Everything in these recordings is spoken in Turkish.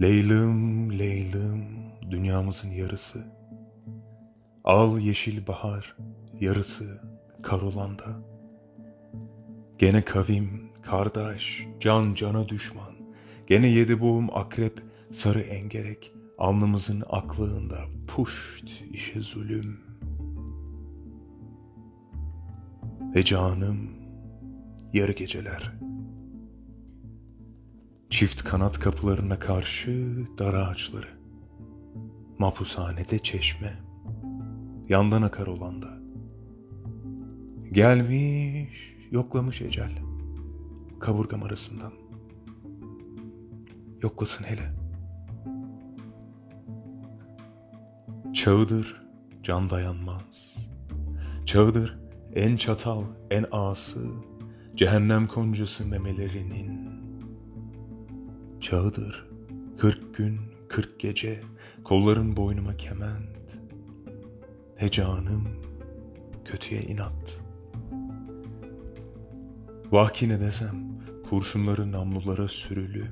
Leylım, leylım, dünyamızın yarısı. Al yeşil bahar, yarısı kar olanda. Gene kavim, kardeş, can cana düşman. Gene yedi boğum akrep, sarı engerek. Alnımızın aklığında puşt işe zulüm. Ve canım, yarı geceler. Çift kanat kapılarına karşı dar ağaçları. Mahpushanede çeşme. Yandan akar olanda. Gelmiş, yoklamış ecel. Kaburgam arasından. Yoklasın hele. Çağıdır, can dayanmaz. Çağıdır, en çatal, en ağası, cehennem koncası memelerinin. Çağıdır, kırk gün, kırk gece, kolların boynuma kement. He canım, kötüye inat. Vah ki ne desem, kurşunları namlulara sürülü,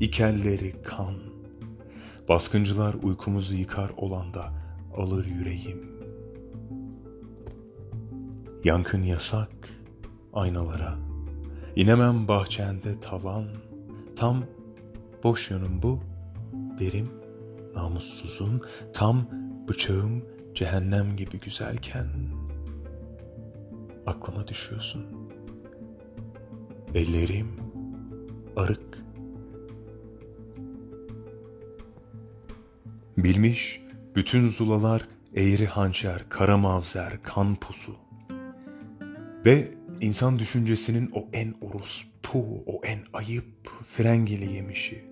ikelleri kan. Baskıncılar uykumuzu yıkar olanda alır yüreğim. Yankın yasak aynalara, inemem bahçende tavan, tam boş yanım bu, derim namussuzun, tam bıçağım cehennem gibi güzelken, aklıma düşüyorsun. Ellerim arık. Bilmiş bütün zulalar eğri hançer, kara mavzer, kan pusu. Ve insan düşüncesinin o en orospu, o en ayıp frengeli yemişi.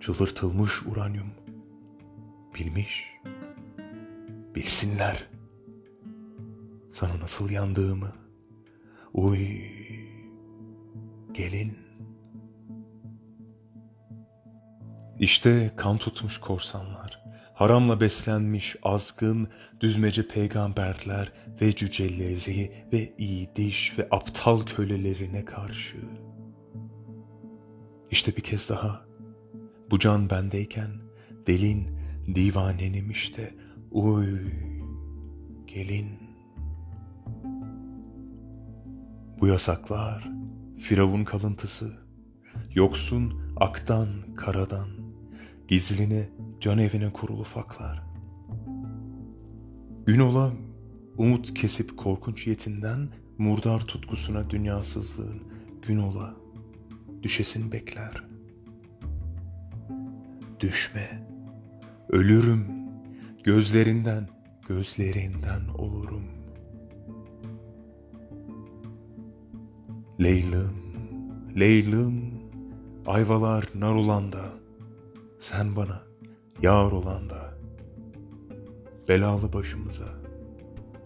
Cılırtılmış uranyum. Bilmiş. Bilsinler. Sana nasıl yandığımı. Uy. Gelin. İşte kan tutmuş korsanlar, haramla beslenmiş azgın, düzmece peygamberler ve cüceleri ve iyi diş ve aptal kölelerine karşı. İşte bir kez daha, bu can bendeyken, delin, divanenim işte, uy, gelin. Bu yasaklar, Firavun kalıntısı, yoksun aktan karadan, gizline can evine kurulu faklar. Gün ola umut kesip korkunç yetinden, murdar tutkusuna dünyasızlığın, gün ola düşesin bekler. Düşme, ölürüm, gözlerinden, gözlerinden olurum.'' Leylım, Leylım, ayvalar nar olanda, sen bana yar olanda, belalı başımıza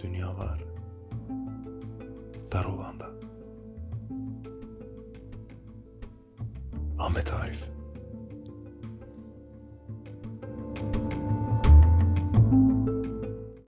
dünyalar dar olanda. Ahmet Arif